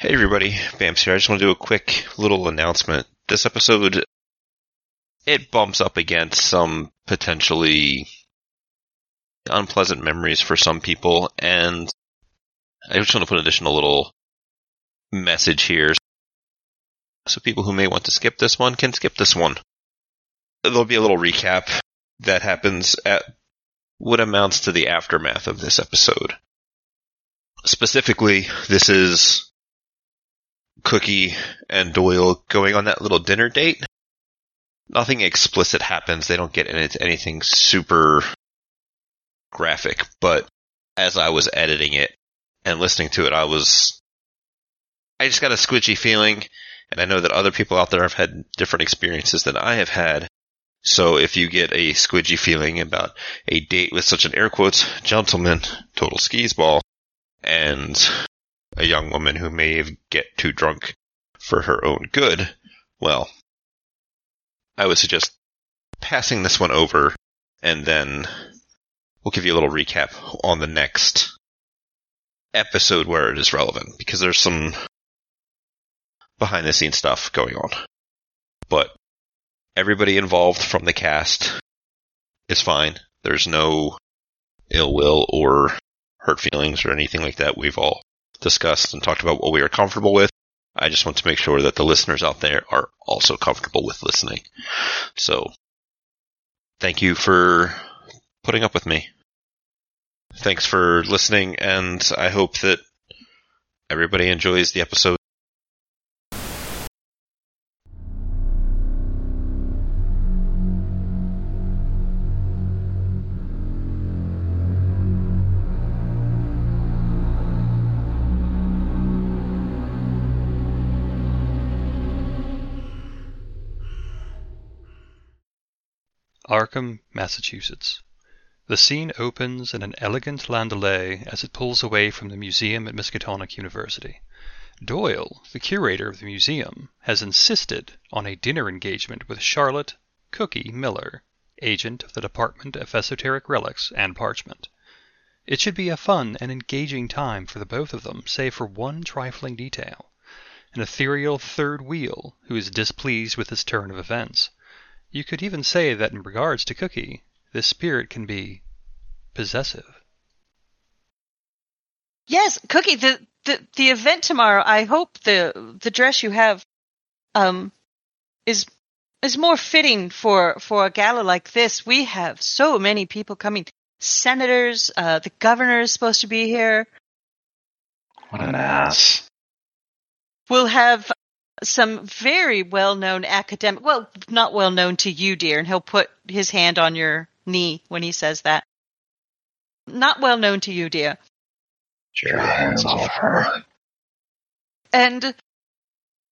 Hey everybody, Bams here. I just want to do a quick little announcement. This episode, it bumps up against some potentially unpleasant memories for some people, and I just want to put an additional little message here. So people who may want to skip this one can skip this one. There'll be a little recap that happens at what amounts to the aftermath of this episode. Specifically, this is Cookie and Doyle going on that little dinner date. Nothing explicit happens. They don't get into anything super graphic, but as I was editing it and listening to it, I was, I just got a squidgy feeling, and I know that other people out there have had different experiences than I have had. So if you get a squidgy feeling about a date with such an air quotes gentleman, total skis ball, and a young woman who may get too drunk for her own good, well, I would suggest passing this one over and then we'll give you a little recap on the next episode where it is relevant because there's some behind the scenes stuff going on. But everybody involved from the cast is fine. There's no ill will or hurt feelings or anything like that. We've all discussed and talked about what we are comfortable with. I just want to make sure that the listeners out there are also comfortable with listening. So, thank you for putting up with me. Thanks for listening, and I hope that everybody enjoys the episode. Arkham, Massachusetts. The scene opens in an elegant landaulet as it pulls away from the museum at Miskatonic University. Doyle, the curator of the museum, has insisted on a dinner engagement with Charlotte Cookie Miller, agent of the Department of Esoteric Relics and Parchment. It should be a fun and engaging time for the both of them, save for one trifling detail an ethereal third wheel who is displeased with this turn of events. You could even say that in regards to Cookie, this spirit can be possessive. Yes, Cookie, the, the, the event tomorrow, I hope the the dress you have um is is more fitting for for a gala like this. We have so many people coming. Senators, uh the governor is supposed to be here. What an ass. We'll have some very well known academic well, not well known to you, dear, and he'll put his hand on your knee when he says that. Not well known to you, dear. Get your hands off her. And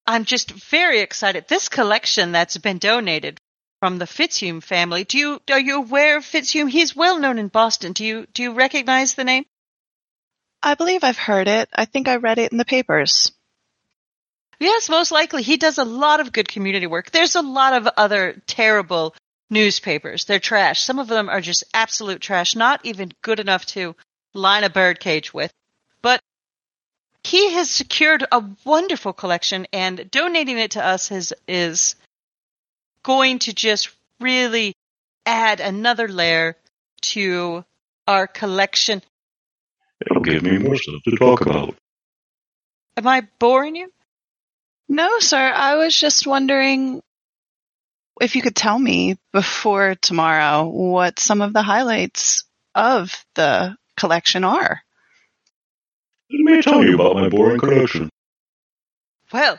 I'm just very excited. This collection that's been donated from the Fitzhume family. Do you are you aware of Fitzhume? He's well known in Boston. Do you do you recognize the name? I believe I've heard it. I think I read it in the papers. Yes, most likely. He does a lot of good community work. There's a lot of other terrible newspapers. They're trash. Some of them are just absolute trash, not even good enough to line a birdcage with. But he has secured a wonderful collection and donating it to us is is going to just really add another layer to our collection. It'll give me more stuff to talk about. Am I boring you? No, sir. I was just wondering if you could tell me before tomorrow what some of the highlights of the collection are. Let me tell you about my boring collection. Well,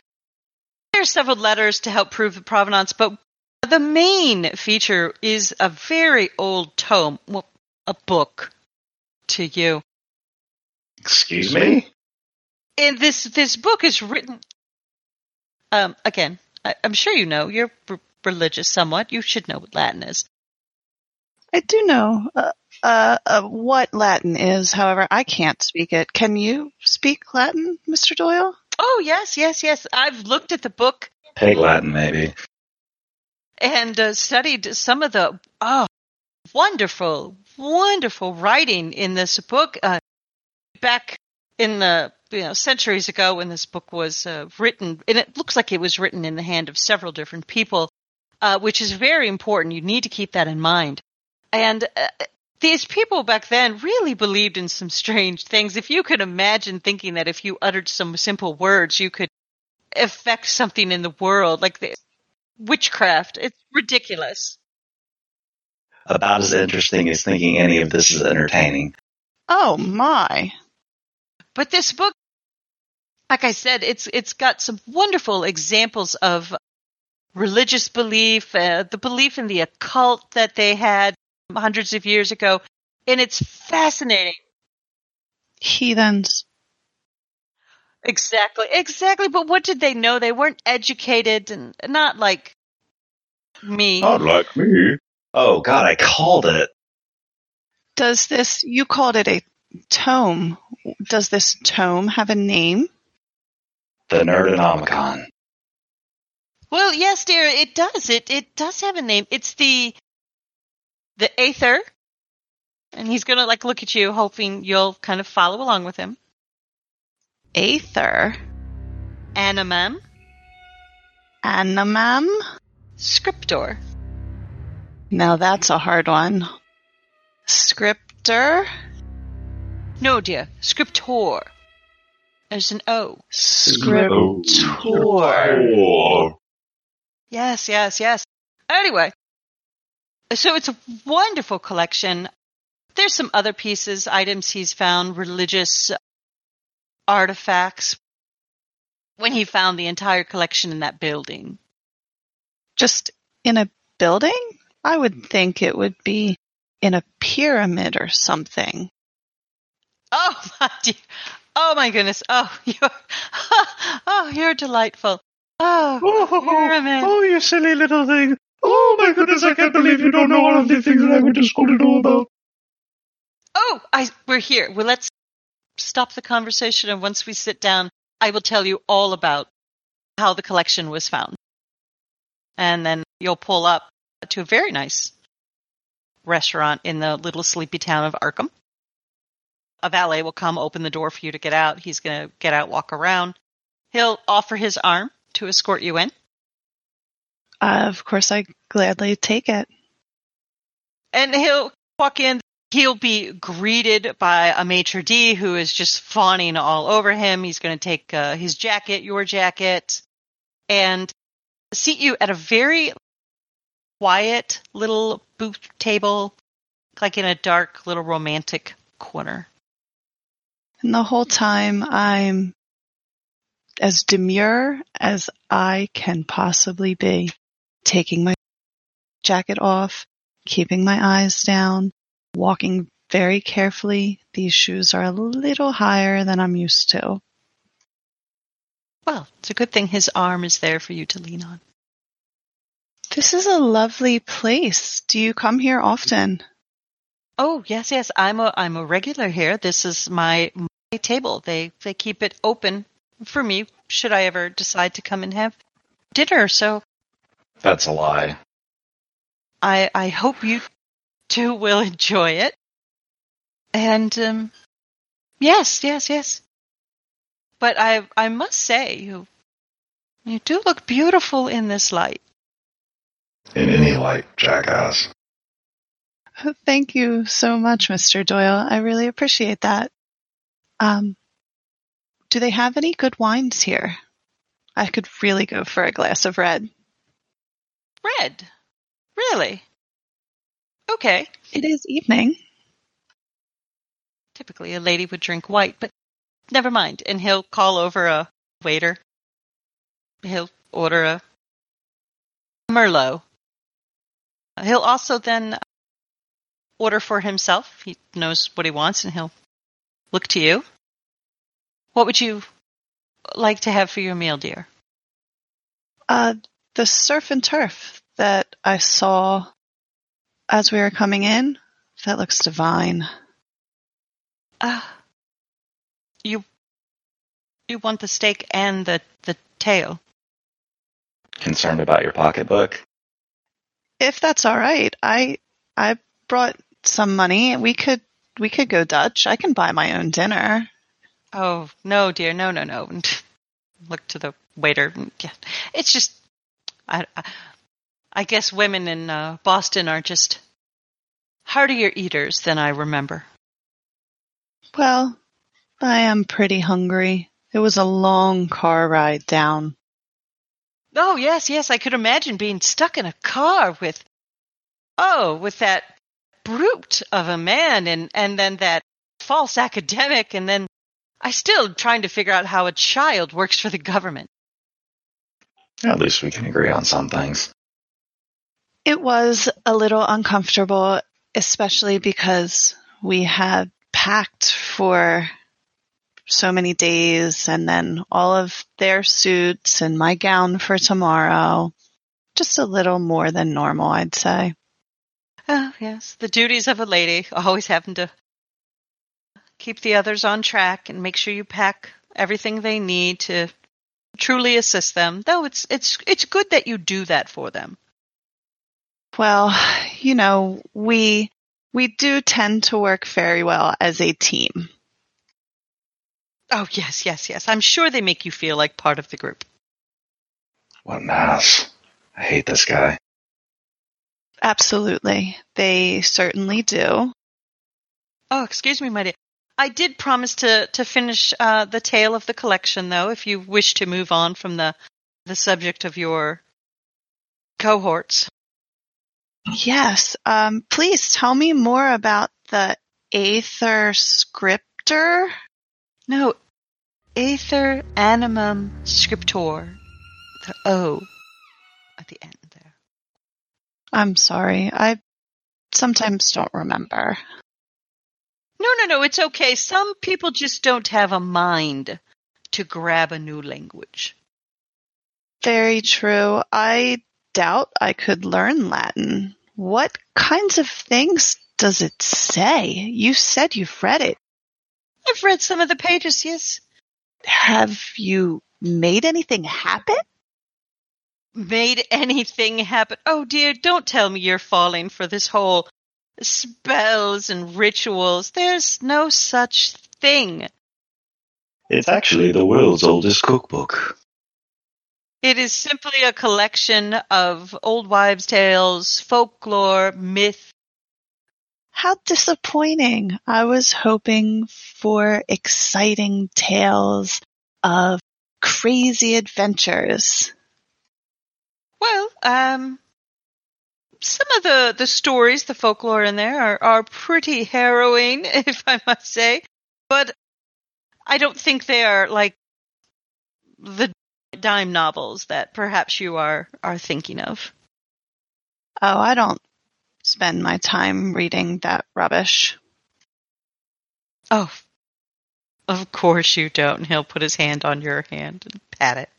there's several letters to help prove the provenance, but the main feature is a very old tome, well, a book to you. Excuse me? And this this book is written. Um, again, I, I'm sure you know you're r- religious somewhat. You should know what Latin is. I do know uh, uh, uh, what Latin is. However, I can't speak it. Can you speak Latin, Mr. Doyle? Oh yes, yes, yes. I've looked at the book Take Latin, maybe. and uh, studied some of the oh wonderful, wonderful writing in this book. Uh, back in the you know centuries ago when this book was uh, written, and it looks like it was written in the hand of several different people, uh, which is very important. You need to keep that in mind. And uh, these people back then really believed in some strange things. If you could imagine thinking that if you uttered some simple words, you could affect something in the world, like the witchcraft, it's ridiculous. About as interesting as thinking any of this is entertaining. Oh my. But this book, like I said, it's it's got some wonderful examples of religious belief, uh, the belief in the occult that they had hundreds of years ago, and it's fascinating. Heathens. Exactly, exactly. But what did they know? They weren't educated, and not like me. Not like me. Oh god, I called it. Does this, you called it a tome. Does this tome have a name? The Nerdonomicon. Well, yes, dear, it does. It it does have a name. It's the the Aether, and he's gonna like look at you, hoping you'll kind of follow along with him. Aether. Animam, Animam. Scriptor. Now that's a hard one. Scriptor. No, dear, Scriptor. There's an O. Scriptor. Oh. Yes, yes, yes. Anyway, so it's a wonderful collection. There's some other pieces, items he's found, religious artifacts. When he found the entire collection in that building. Just in a building? I would think it would be in a pyramid or something. Oh my dear. Oh my goodness. Oh, you're, oh, you're delightful. Oh, Oh, oh, oh pyramid. oh, you silly little thing. Oh my goodness, I can't believe you don't know all of the things that I went to school to know about. Oh, I, we're here. Well, let's stop the conversation, and once we sit down, I will tell you all about how the collection was found. And then you'll pull up to a very nice restaurant in the little sleepy town of Arkham. A valet will come open the door for you to get out. He's going to get out, walk around. He'll offer his arm to escort you in. Uh, of course, I gladly take it. And he'll walk in. He'll be greeted by a maitre d' who is just fawning all over him. He's going to take uh, his jacket, your jacket, and seat you at a very quiet little booth table, like in a dark little romantic corner. And the whole time I'm as demure as I can possibly be, taking my jacket off, keeping my eyes down, walking very carefully. These shoes are a little higher than I'm used to. Well, it's a good thing his arm is there for you to lean on. This is a lovely place. Do you come here often? Oh yes, yes. I'm a I'm a regular here. This is my my table. They they keep it open for me should I ever decide to come and have dinner. So That's a lie. I I hope you two will enjoy it. And um yes, yes, yes. But I I must say you you do look beautiful in this light. In any light, jackass. Thank you so much, Mr. Doyle. I really appreciate that. Um, do they have any good wines here? I could really go for a glass of red. Red. Really? Okay. It is evening. Typically a lady would drink white, but never mind. And he'll call over a waiter. He'll order a Merlot. He'll also then order for himself. He knows what he wants and he'll look to you. What would you like to have for your meal, dear? Uh, the surf and turf that I saw as we were coming in, that looks divine. Ah. you you want the steak and the the tail. Concerned about your pocketbook? If that's all right, I I brought some money. We could we could go Dutch. I can buy my own dinner. Oh no, dear, no, no, no. Look to the waiter. It's just, I, I, I guess women in uh, Boston are just heartier eaters than I remember. Well, I am pretty hungry. It was a long car ride down. Oh yes, yes, I could imagine being stuck in a car with, oh, with that brute of a man, and and then that false academic, and then I still trying to figure out how a child works for the government. At least we can agree on some things. It was a little uncomfortable, especially because we had packed for so many days and then all of their suits and my gown for tomorrow. Just a little more than normal, I'd say. Oh, yes, the duties of a lady, always having to keep the others on track and make sure you pack everything they need to truly assist them. Though it's it's it's good that you do that for them. Well, you know, we we do tend to work very well as a team. Oh, yes, yes, yes. I'm sure they make you feel like part of the group. What an ass. I hate this guy. Absolutely. They certainly do. Oh, excuse me, my dear. I did promise to to finish uh, the tale of the collection, though. If you wish to move on from the the subject of your cohorts. Yes. Um, please tell me more about the Aether Scriptor. No, Aether Animum Scriptor. The O at the end. I'm sorry. I sometimes don't remember. No, no, no. It's okay. Some people just don't have a mind to grab a new language. Very true. I doubt I could learn Latin. What kinds of things does it say? You said you've read it. I've read some of the pages, yes. Have you made anything happen? Made anything happen. Oh dear, don't tell me you're falling for this whole spells and rituals. There's no such thing. It's actually the world's oldest cookbook. It is simply a collection of old wives' tales, folklore, myth. How disappointing. I was hoping for exciting tales of crazy adventures. Well, um, some of the, the stories, the folklore in there are, are pretty harrowing, if I must say. But I don't think they are like the dime novels that perhaps you are, are thinking of. Oh, I don't spend my time reading that rubbish. Oh, of course you don't. He'll put his hand on your hand and pat it.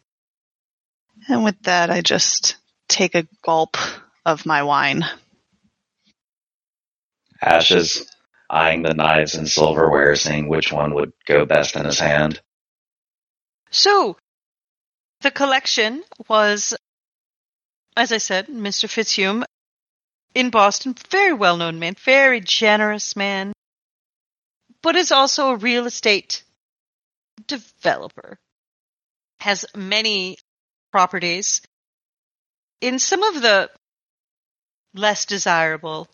And with that, I just take a gulp of my wine. Ashes eyeing the knives and silverware, seeing which one would go best in his hand. So, the collection was, as I said, Mr. Fitzhume in Boston, very well known man, very generous man, but is also a real estate developer. Has many properties in some of the less desirable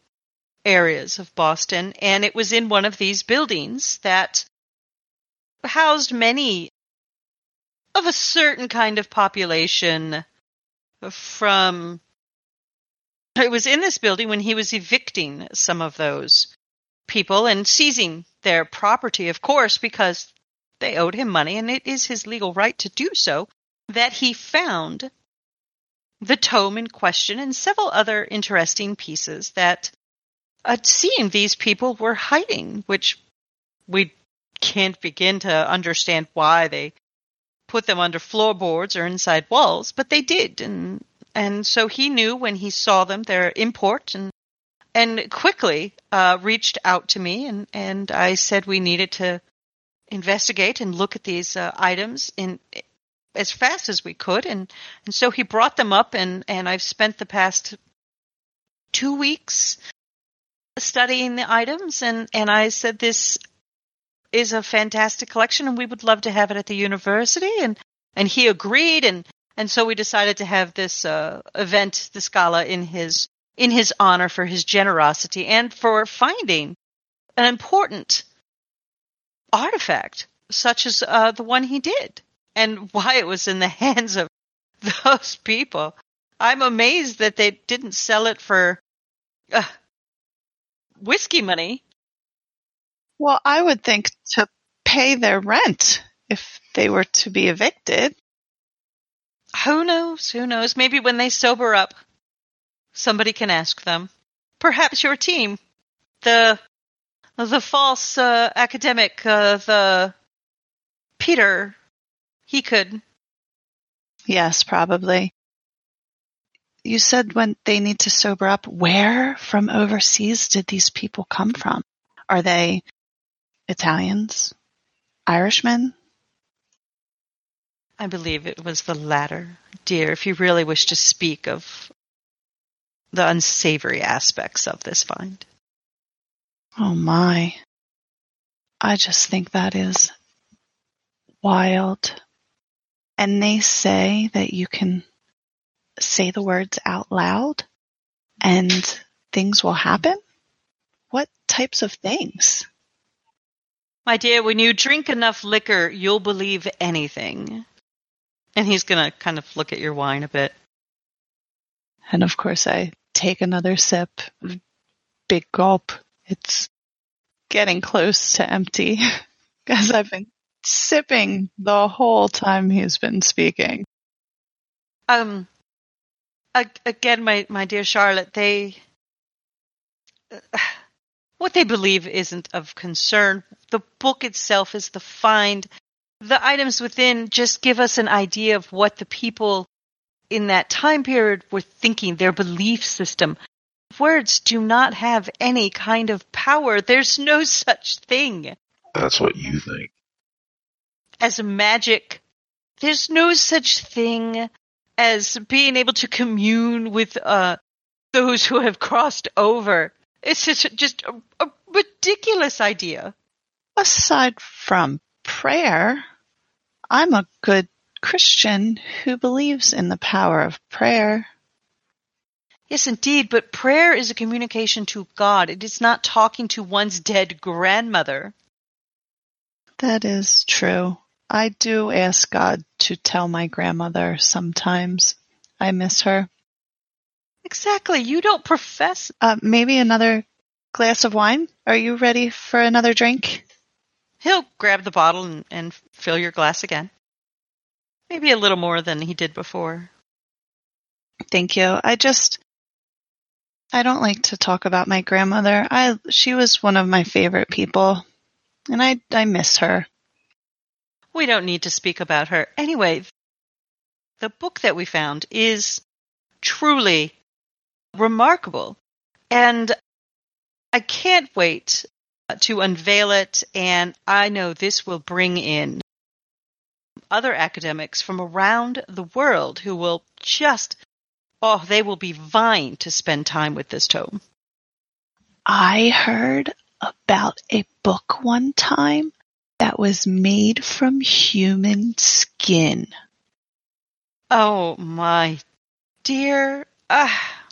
areas of Boston. And it was in one of these buildings that housed many of a certain kind of population from. It was in this building when he was evicting some of those people and seizing their property, of course, because they owed him money and it is his legal right to do so, that he found the tome in question and several other interesting pieces that it seemed these people were hiding, which we can't begin to understand why they put them under floorboards or inside walls, but they did, and and so he knew when he saw them their import, and and quickly uh, reached out to me, and and I said we needed to investigate and look at these uh, items in as fast as we could. And and so he brought them up and and I've spent the past 2 weeks studying the items. And and I said this is a fantastic collection, and we would love to have it at the university. And and he agreed, and and so we decided to have this uh, event, the scala in his in his honor for his generosity and for finding an important artifact such as uh, the one he did, and why it was in the hands of those people. I'm amazed that they didn't sell it for uh, whiskey money. Well, I would think to pay their rent if they were to be evicted. Who knows? Who knows? Maybe when they sober up, somebody can ask them. Perhaps your team, the the false uh, academic, uh, the Peter, he could. Yes, probably. You said when they need to sober up, where from overseas did these people come from? Are they Italians? Irishmen? I believe it was the latter, dear, if you really wish to speak of the unsavory aspects of this find. Oh my. I just think that is wild. And they say that you can say the words out loud and things will happen? What types of things? My dear, when you drink enough liquor, you'll believe anything. And he's going to kind of look at your wine a bit. And of course, I take another sip, big gulp. It's getting close to empty because I've been sipping the whole time he's been speaking. Um, again, my, my dear Charlotte, they, what they believe isn't of concern. The book itself is the find. The items within just give us an idea of what the people in that time period were thinking, their belief system. Words do not have any kind of power. There's no such thing That's what you think. As magic. There's no such thing as being able to commune with uh, those who have crossed over. It's just, just a, a ridiculous idea. Aside from prayer, I'm a good Christian who believes in the power of prayer. Yes, indeed, but prayer is a communication to God. It is not talking to one's dead grandmother. That is true. I do ask God to tell my grandmother sometimes. I miss her. Exactly. You don't profess. Uh, maybe another glass of wine? Are you ready for another drink? He'll grab the bottle and, and fill your glass again. Maybe a little more than he did before. Thank you. I just I don't like to talk about my grandmother. I she was one of my favorite people and I I miss her. We don't need to speak about her. Anyway, the book that we found is truly remarkable. And I can't wait to unveil it. And I know this will bring in other academics from around the world who will just, oh, they will be vying to spend time with this tome. I heard about a book one time that was made from human skin. Oh, my dear. Ah,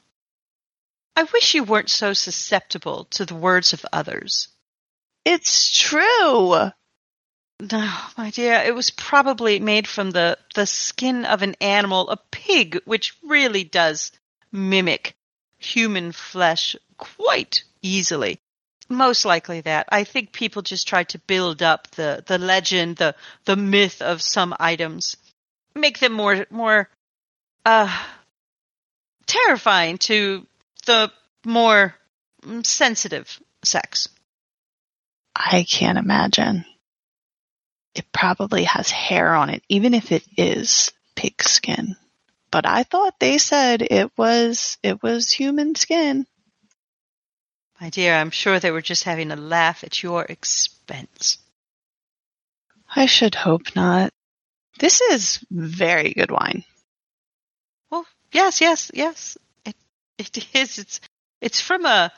I wish you weren't so susceptible to the words of others. It's true. No, my dear, it was probably made from the, the skin of an animal, a pig, which really does mimic human flesh quite easily. Most likely that. I think people just tried to build up the, the legend, the, the myth of some items. Make them more, more, uh, terrifying to the more mm, sensitive sex. I can't imagine. It probably has hair on it, even if it is pig skin. But I thought they said it was it was human skin. My dear, I'm sure they were just having a laugh at your expense. I should hope not. This is very good wine. Well, yes, yes, yes. It it is. It's it's from a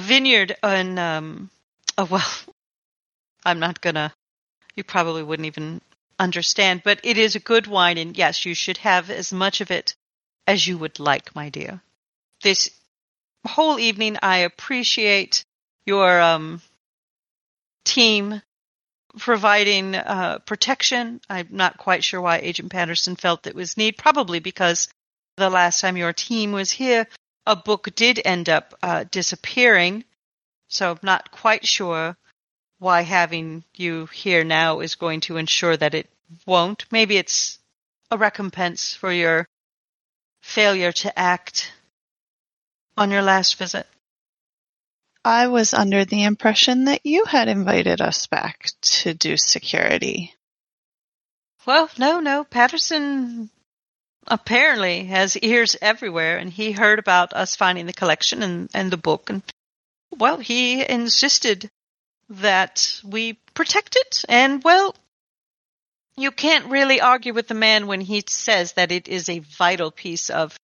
vineyard in um. Oh well, I'm not gonna. You probably wouldn't even understand, but it is a good wine, and yes, you should have as much of it as you would like, my dear. This whole evening, I appreciate your um, team providing uh, protection. I'm not quite sure why Agent Patterson felt it was need. Probably because the last time your team was here, a book did end up uh, disappearing. So I'm not quite sure why having you here now is going to ensure that it won't. Maybe it's a recompense for your failure to act on your last visit. I was under the impression that you had invited us back to do security. Well, no, no. Patterson apparently has ears everywhere, and he heard about us finding the collection and, and the book, and well, he insisted that we protect it. And well, you can't really argue with the man when he says that it is a vital piece of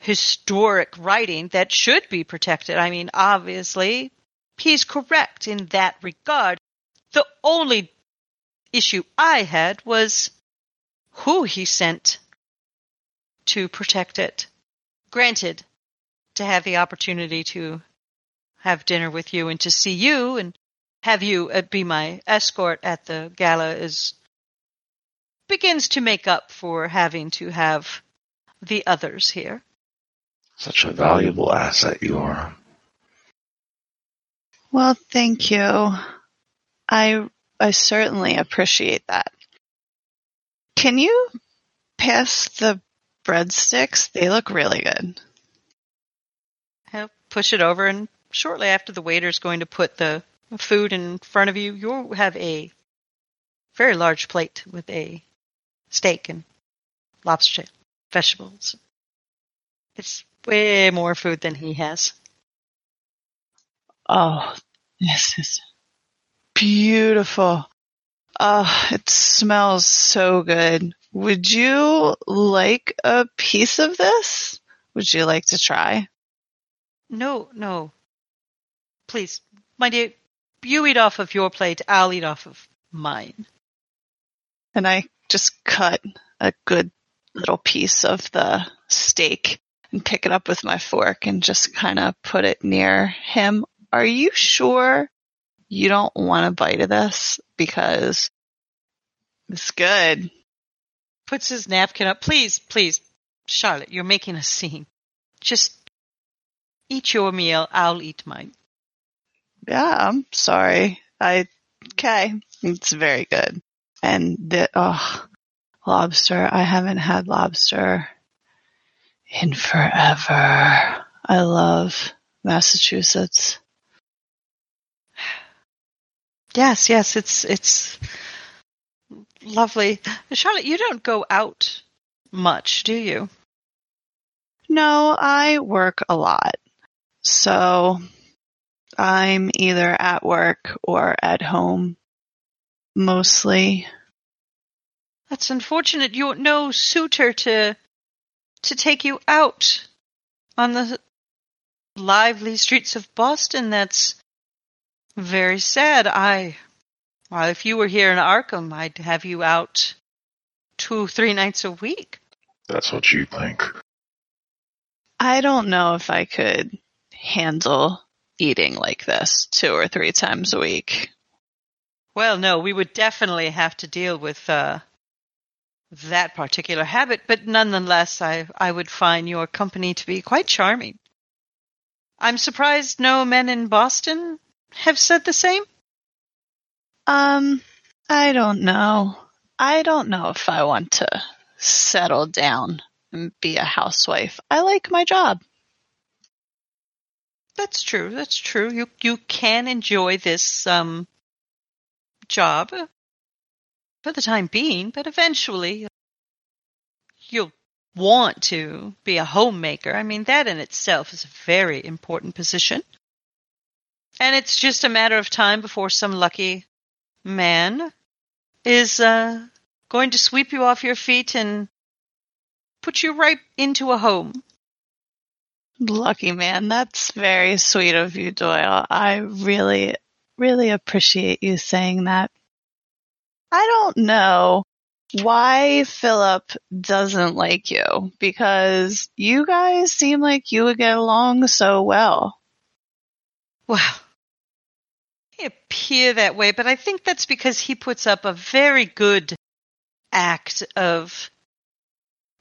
historic writing that should be protected. I mean, obviously, he's correct in that regard. The only issue I had was who he sent to protect it. Granted, to have the opportunity to have dinner with you and to see you and have you uh, be my escort at the gala is begins to make up for having to have the others here. Such a valuable asset you are. Well, thank you. I I certainly appreciate that. Can you pass the breadsticks? They look really good. I'll push it over, and shortly after the waiter's going to put the food in front of you, you'll have a very large plate with a steak and lobster vegetables. It's way more food than he has. Oh, this is beautiful. Oh, it smells so good. Would you like a piece of this? Would you like to try? No, no. Please, my dear, you eat off of your plate, I'll eat off of mine. And I just cut a good little piece of the steak and pick it up with my fork and just kind of put it near him. Are you sure you don't want a bite of this? Because it's good. Puts his napkin up. Please, please, Charlotte, you're making a scene. Just eat your meal, I'll eat mine. Yeah, I'm sorry. I, okay. It's very good. And the, oh, lobster. I haven't had lobster in forever. I love Massachusetts. Yes, yes, it's it's lovely. Charlotte, you don't go out much, do you? No, I work a lot. So I'm either at work or at home mostly. That's unfortunate. You're no suitor to to take you out on the lively streets of Boston. That's very sad. I, well, if you were here in Arkham, I'd have you out two, three nights a week. That's what you think. I don't know if I could handle eating like this two or three times a week. Well, no, we would definitely have to deal with uh, that particular habit, but nonetheless, I, I would find your company to be quite charming. I'm surprised no men in Boston have said the same. Um, I don't know. I don't know if I want to settle down and be a housewife. I like my job. That's true. That's true. You you can enjoy this um job for the time being, but eventually you'll want to be a homemaker. I mean, that in itself is a very important position. And it's just a matter of time before some lucky man is uh, going to sweep you off your feet and put you right into a home. Lucky man. That's very sweet of you, Doyle. I really, really appreciate you saying that. I don't know why Philip doesn't like you because you guys seem like you would get along so well. Well, he appear that way, but I think that's because he puts up a very good act of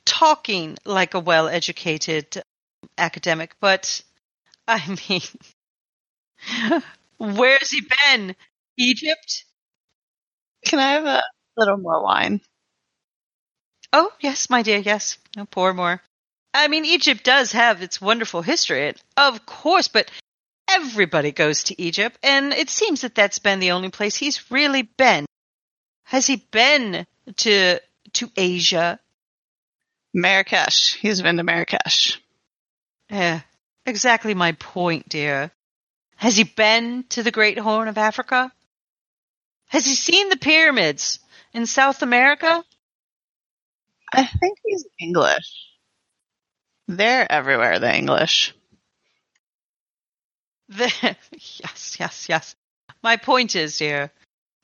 talking like a well-educated um, academic. But I mean, where's he been? Egypt? Can I have a little more wine? Oh, yes, my dear, yes. No, pour more. I mean, Egypt does have its wonderful history, of course, but everybody goes to Egypt, and it seems that that's been the only place he's really been. Has he been to to Asia? Marrakesh. He's been to Marrakesh. Yeah, exactly my point, dear. Has he been to the Great Horn of Africa? Has he seen the pyramids in South America? I think he's English. They're everywhere, the English. The, yes, yes, yes. My point is, dear,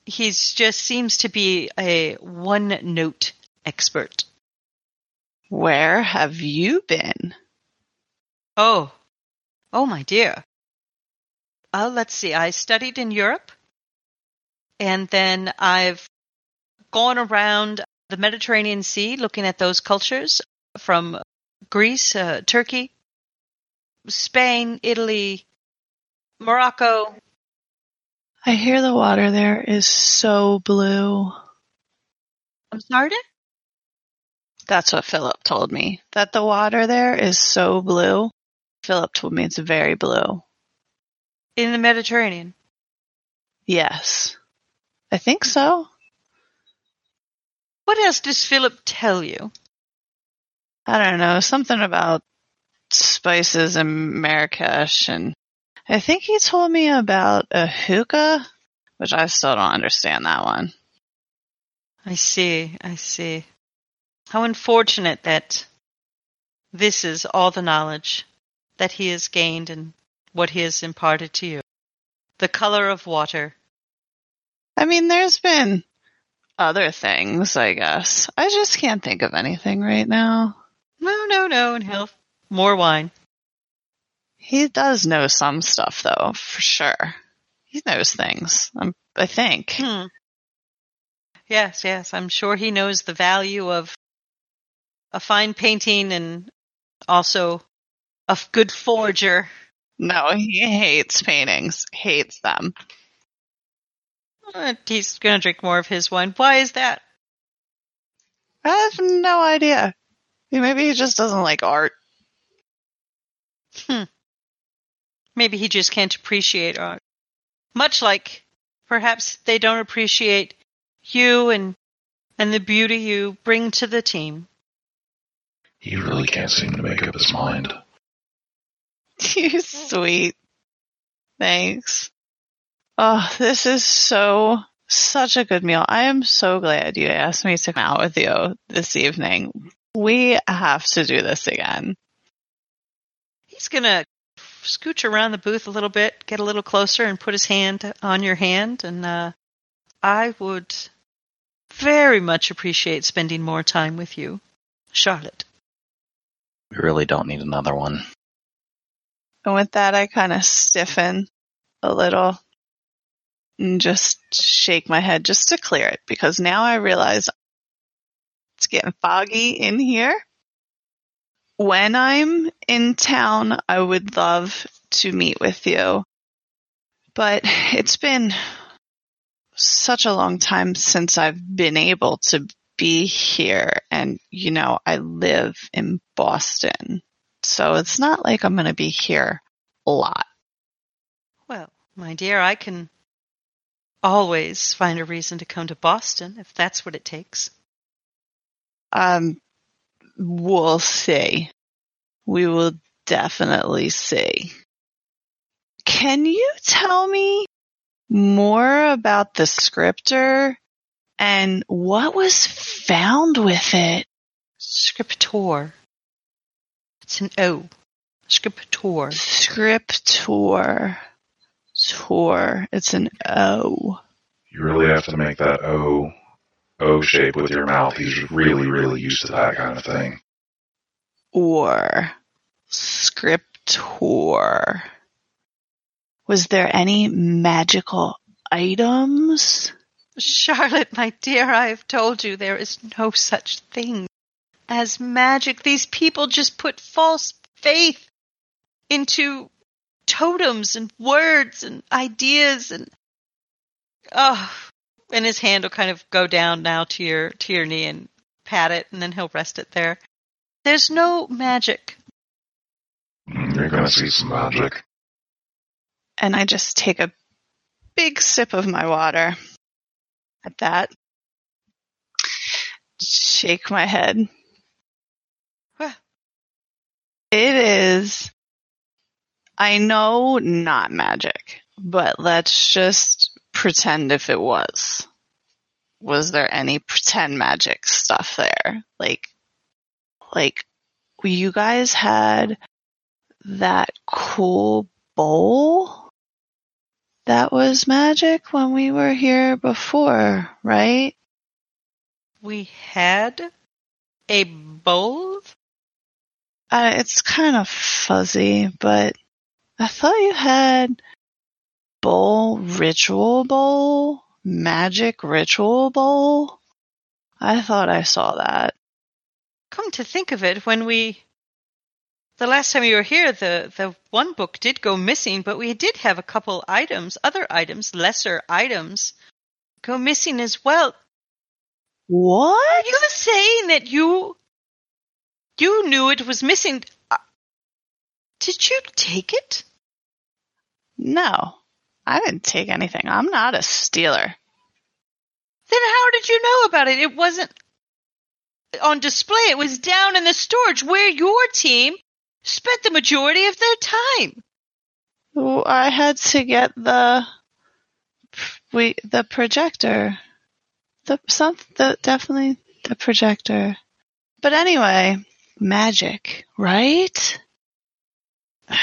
he just seems to be a one note expert. Where have you been? Oh, oh, my dear. Uh, let's see. I studied in Europe, and then I've gone around the Mediterranean Sea looking at those cultures from Greece, uh, Turkey, Spain, Italy, Morocco. I hear the water there is so blue. I'm sorry. That's what Philip told me. That the water there is so blue. Philip told me it's very blue. in the Mediterranean. Yes. I think so. What else does Philip tell you? I don't know, something about spices in Marrakesh and I think he told me about a hookah, which I still don't understand that one. I see, I see. How unfortunate that this is all the knowledge that he has gained and what he has imparted to you. The color of water. I mean, there's been other things, I guess. I just can't think of anything right now. No, no, no, and he'll more wine. He does know some stuff, though, for sure. He knows things, um, I think. Hmm. Yes, yes, I'm sure he knows the value of a fine painting and also a good forger. No, he hates paintings. Hates them. Uh, He's going to drink more of his wine. Why is that? I have no idea. Maybe he just doesn't like art. Hmm. Maybe he just can't appreciate art. Much like perhaps they don't appreciate you and and the beauty you bring to the team. He really can't seem to make up his mind. You sweet. Thanks. Oh, this is so, such a good meal. I am so glad you asked me to come out with you this evening. We have to do this again. He's going to scooch around the booth a little bit, get a little closer, and put his hand on your hand. And uh, I would very much appreciate spending more time with you, Charlotte. We really don't need another one. And with that, I kind of stiffen a little and just shake my head just to clear it because now I realize it's getting foggy in here. When I'm in town, I would love to meet with you, but it's been such a long time since I've been able to be here. And, you know, I live in Boston. So it's not like I'm going to be here a lot. Well, my dear, I can always find a reason to come to Boston if that's what it takes. Um, we'll see. We will definitely see. Can you tell me more about the scripter and what was found with it? Scriptor. It's an O. Scriptor. Scriptor. Tour. It's an O. You really have to make that O O shape with your mouth. He's really, really used to that kind of thing. Or scriptor. Was there any magical items? Charlotte, my dear, I have told you there is no such thing as magic. These people just put false faith into totems and words and ideas and oh and his hand will kind of go down now to your to your knee and pat it and then he'll rest it there. There's no magic. You're gonna see some magic. And I just take a big sip of my water at that. Shake my head. Huh. It is, I know, not magic, but let's just pretend if it was. Was there any pretend magic stuff there? Like, like, you guys had that cool bowl that was magic when we were here before, right? We had a bowl. Uh, it's kind of fuzzy, but I thought you had bowl ritual bowl, magic ritual bowl. I thought I saw that. Come to think of it, when we the last time you were here, the the one book did go missing, but we did have a couple items, other items, lesser items, go missing as well. What? Are you saying that you you knew it was missing? Did you take it? No, I didn't take anything. I'm not a stealer. Then how did you know about it? It wasn't on display. It was down in the storage where your team spent the majority of their time. I had to get the we the projector. The some the definitely the projector. But anyway, magic, right?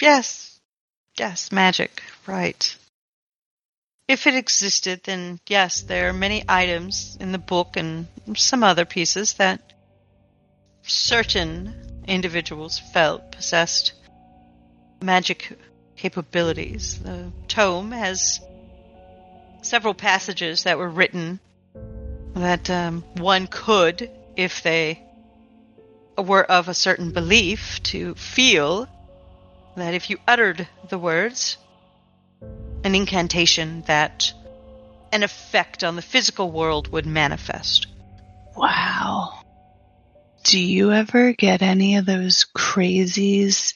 Yes. Yes, magic. Right. If it existed, then yes, there are many items in the book and some other pieces that certain individuals felt possessed magic capabilities. The tome has several passages that were written that um, one could, if they were of a certain belief, to feel that if you uttered the words, an incantation that an effect on the physical world would manifest. Wow. Do you ever get any of those crazies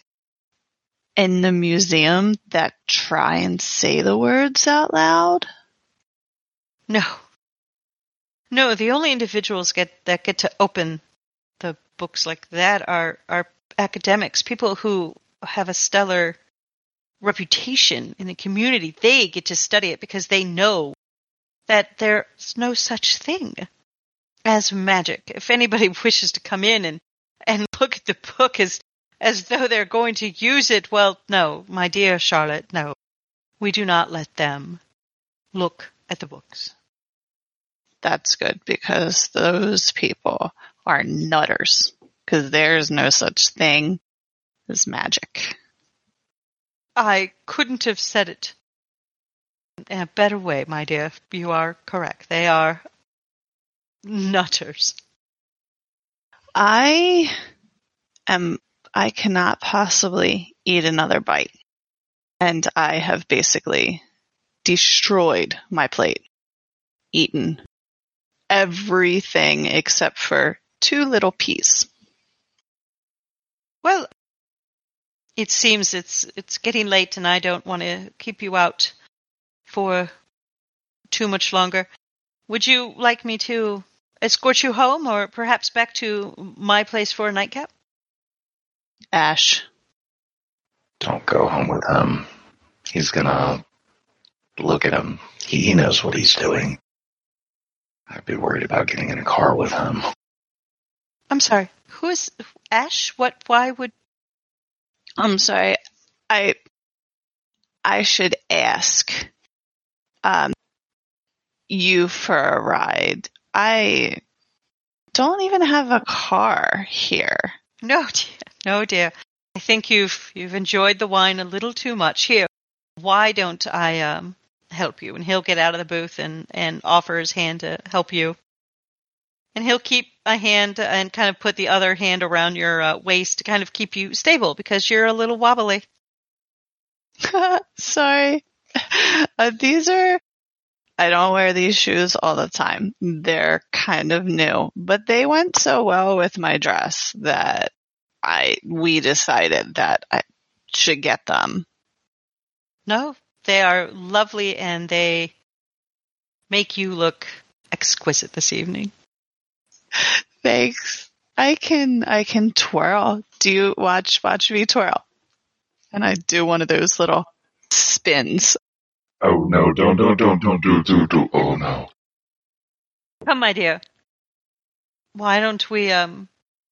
in the museum that try and say the words out loud? No. No, the only individuals get that get to open books like that are are academics, people who have a stellar reputation in the community. They get to study it because they know that there's no such thing as magic. If anybody wishes to come in and and look at the book as as though they're going to use it, well, no, my dear Charlotte, no. We do not let them look at the books. That's good because those people are nutters because there's no such thing as magic. I couldn't have said it in a better way, my dear. You are correct. They are nutters. I am, I cannot possibly eat another bite. And I have basically destroyed my plate, eaten everything except for two little peas. Well, it seems it's it's getting late, and I don't want to keep you out for too much longer. Would you like me to escort you home, or perhaps back to my place for a nightcap? Ash, Don't go home with him. He's gonna look at him. He knows what he's doing. I'd be worried about getting in a car with him. I'm sorry. Who is Ash? What? Why would? I'm sorry. I I should ask um, you for a ride. I don't even have a car here. No, dear. No, dear. I think you've you've enjoyed the wine a little too much. Here, why don't I um help you? And he'll get out of the booth and and offer his hand to help you. And he'll keep a hand and kind of put the other hand around your uh, waist to kind of keep you stable because you're a little wobbly. Sorry. Uh, these are, I don't wear these shoes all the time. They're kind of new, but they went so well with my dress that I, we decided that I should get them. No, they are lovely and they make you look exquisite this evening. Thanks. I can, I can twirl. Do you watch, watch me twirl? And I do one of those little spins. Oh no! Don't don't don't don't do do do. Oh no! Come, my dear. Why don't we um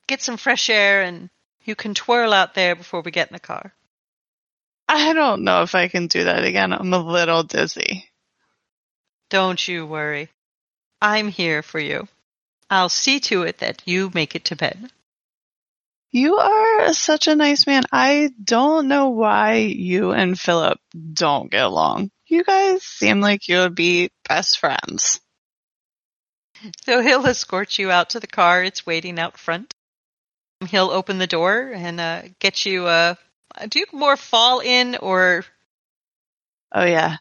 get some fresh air and you can twirl out there before we get in the car? I don't know if I can do that again. I'm a little dizzy. Don't you worry. I'm here for you. I'll see to it that you make it to bed. You are such a nice man. I don't know why you and Philip don't get along. You guys seem like you would be best friends. So he'll escort you out to the car. It's waiting out front. He'll open the door and uh, get you. Uh, do you more fall in or Oh yeah.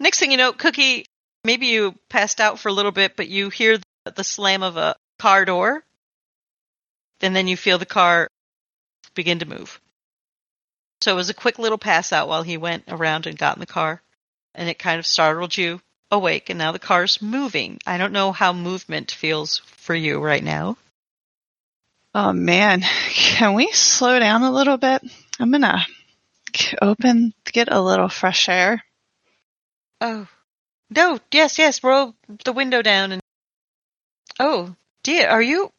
next thing you know, Cookie? Maybe you passed out for a little bit, but you hear the, slam of a car door, and then you feel the car begin to move. So it was a quick little pass out while he went around and got in the car, and it kind of startled you awake, and now the car's moving. I don't know how movement feels for you right now. Oh man, can we slow down a little bit? I'm gonna open get a little fresh air. Oh, no, yes, yes, roll the window down and. Oh, dear, are you.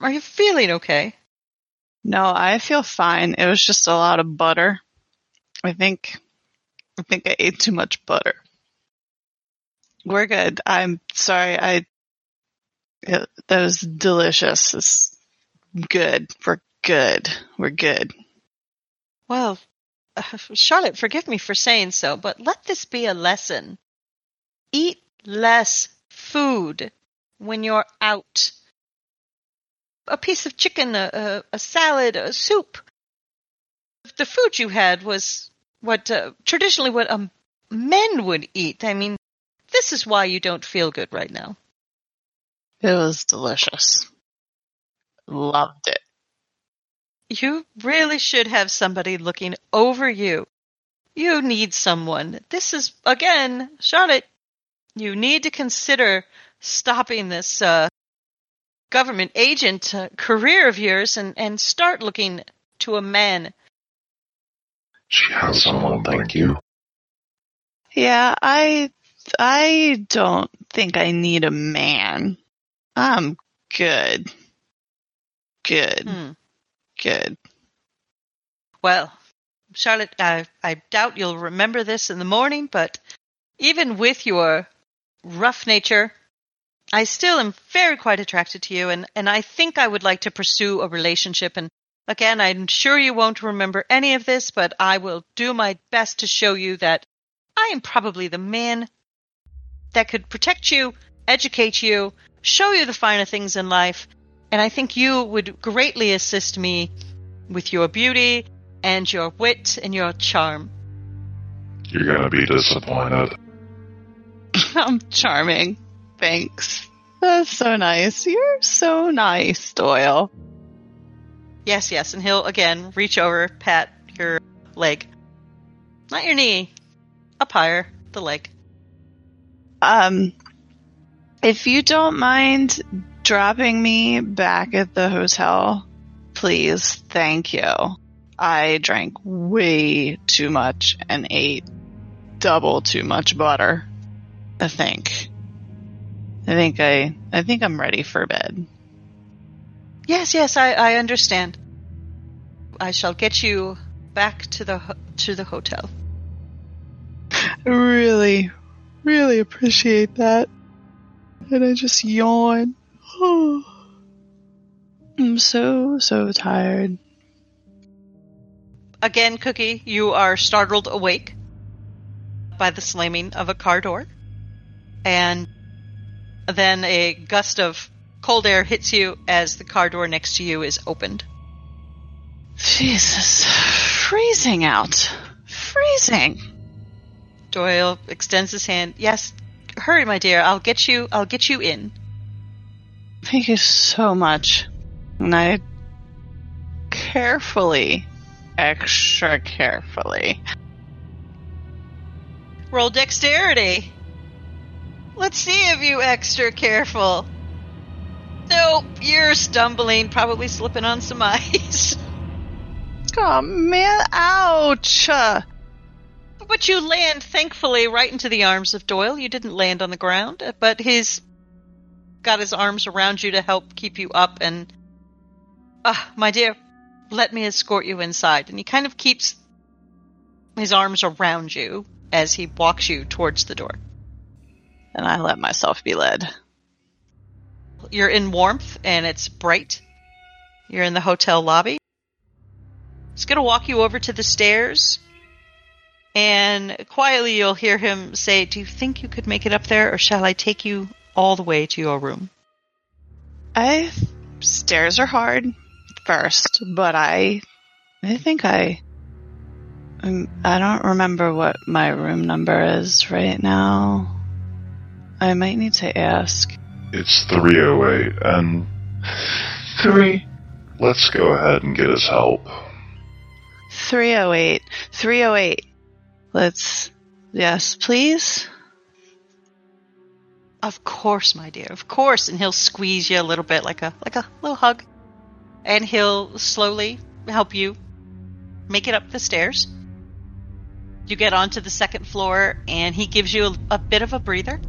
Are you feeling okay? No, I feel fine. It was just a lot of butter. I think I think I ate too much butter. We're good. I'm sorry. I it, that was delicious. It's good. We're good. We're good. Well, uh, Charlotte, forgive me for saying so, but let this be a lesson. Eat less food when you're out. A piece of chicken, a, a, salad, a soup. The food you had was what uh, traditionally what um, men would eat. I mean, this is why you don't feel good right now. It was delicious. Loved it. You really should have somebody looking over you. You need someone. This is, again, Charlotte, you need to consider stopping this uh, government agent uh, career of yours and, and start looking to a man. She has someone. Thank you. Yeah, I I don't think I need a man. I'm good. Good. Hmm. Good. Well, Charlotte, I, I doubt you'll remember this in the morning, but even with your rough nature, I still am very quite attracted to you, and, and I think I would like to pursue a relationship. And again, I'm sure you won't remember any of this, but I will do my best to show you that I am probably the man that could protect you, educate you, show you the finer things in life, and I think you would greatly assist me with your beauty and your wit and your charm. You're gonna be disappointed. I'm charming. Thanks. That's so nice. You're so nice, Doyle. Yes, yes, and he'll again reach over, pat your leg. Not your knee. Up higher, the leg. Um, if you don't mind dropping me back at the hotel, please, thank you. I drank way too much and ate double too much butter. I think. I think I, I think I'm ready for bed. Yes, yes, I, I understand. I shall get you back to the ho- to the hotel. I really, really appreciate that. And I just yawn. I'm so, so tired. Again, Cookie, you are startled awake by the slamming of a car door. And then a gust of cold air hits you as the car door next to you is opened. Jesus. Freezing out. Freezing. Doyle extends his hand. Yes, hurry, my dear. I'll get you. I'll get you in. Thank you so much. And I carefully, extra carefully, Roll dexterity. Let's see if you extra careful. Nope, you're stumbling, probably slipping on some ice. Oh man, ouch! Uh, But you land, thankfully, right into the arms of Doyle. You didn't land on the ground, but he's got his arms around you to help keep you up. And, ah, my dear, let me escort you inside. And he kind of keeps his arms around you as he walks you towards the door. And I let myself be led. You're in warmth and it's bright. You're in the hotel lobby. He's going to walk you over to the stairs. And quietly you'll hear him say, Do you think you could make it up there or shall I take you all the way to your room? I stairs are hard first, but I I think I um, I don't remember what my room number is right now. I might need to ask. It's 308, and. Three. Let's go ahead and get his help. 308. 308. Let's yes, please. Of course, my dear, of course. And he'll squeeze you a little bit like a like a little hug. And he'll slowly help you make it up the stairs. You get onto the second floor and he gives you a, a bit of a breather.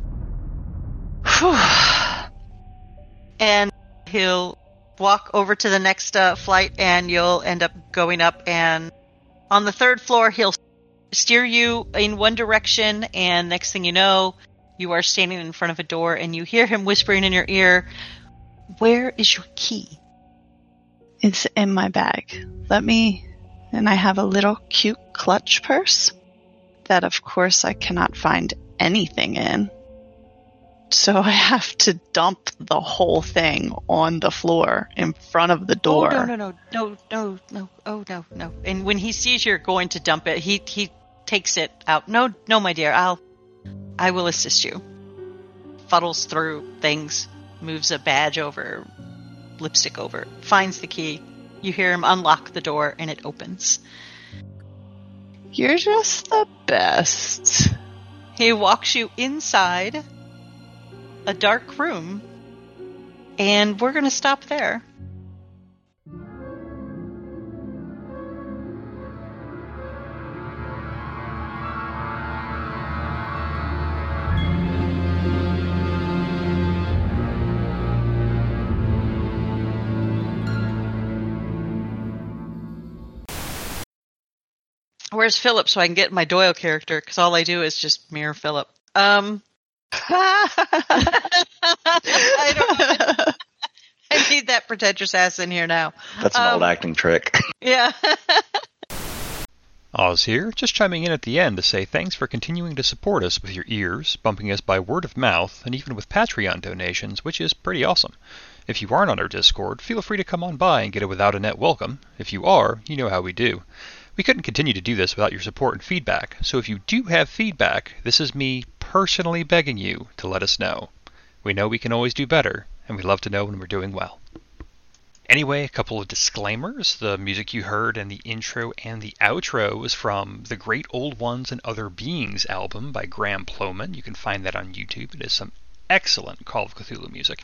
And he'll walk over to the next uh, flight and you'll end up going up and on the third floor he'll steer you in one direction and next thing you know you are standing in front of a door and you hear him whispering in your ear where is your key It's in my bag. Let me and I have a little cute clutch purse that of course I cannot find anything in. So I have to dump the whole thing on the floor in front of the door. oh no no no no no no. Oh no no. And when he sees you're going to dump it he he takes it out. No no my dear. I'll i will assist you. Fuddles through things moves a badge over lipstick over finds the key. You hear him unlock the door and it opens. You're just the best. he walks you inside a dark room and we're going to stop there Where's Philip so I can get my Doyle character? Because all I do is just mirror Philip. Um, I don't. I need that pretentious ass in here now. That's an Um, old acting trick. Yeah. Oz here, just chiming in at the end to say thanks for continuing to support us with your ears, bumping us by word of mouth, and even with Patreon donations, which is pretty awesome. If you aren't on our Discord, feel free to come on by and get a without a net welcome. If you are, you know how we do. We couldn't continue to do this without your support and feedback, so if you do have feedback, this is me personally begging you to let us know. We know we can always do better, and we love to know when we're doing well. Anyway, a couple of disclaimers. The music you heard in the intro and the outro is from the Great Old Ones and Other Beings album by Graham Plowman. You can find that on YouTube. It is some excellent Call of Cthulhu music.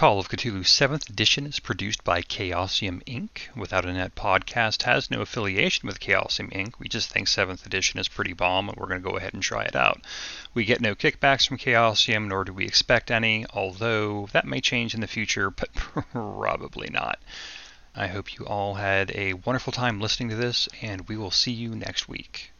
Call of Cthulhu 7th edition is produced by Chaosium Inc. Without a Net podcast has no affiliation with Chaosium Inc. We just think 7th edition is pretty bomb and we're going to go ahead and try it out. We get no kickbacks from Chaosium, nor do we expect any, although that may change in the future, but probably not. I hope you all had a wonderful time listening to this, and we will see you next week.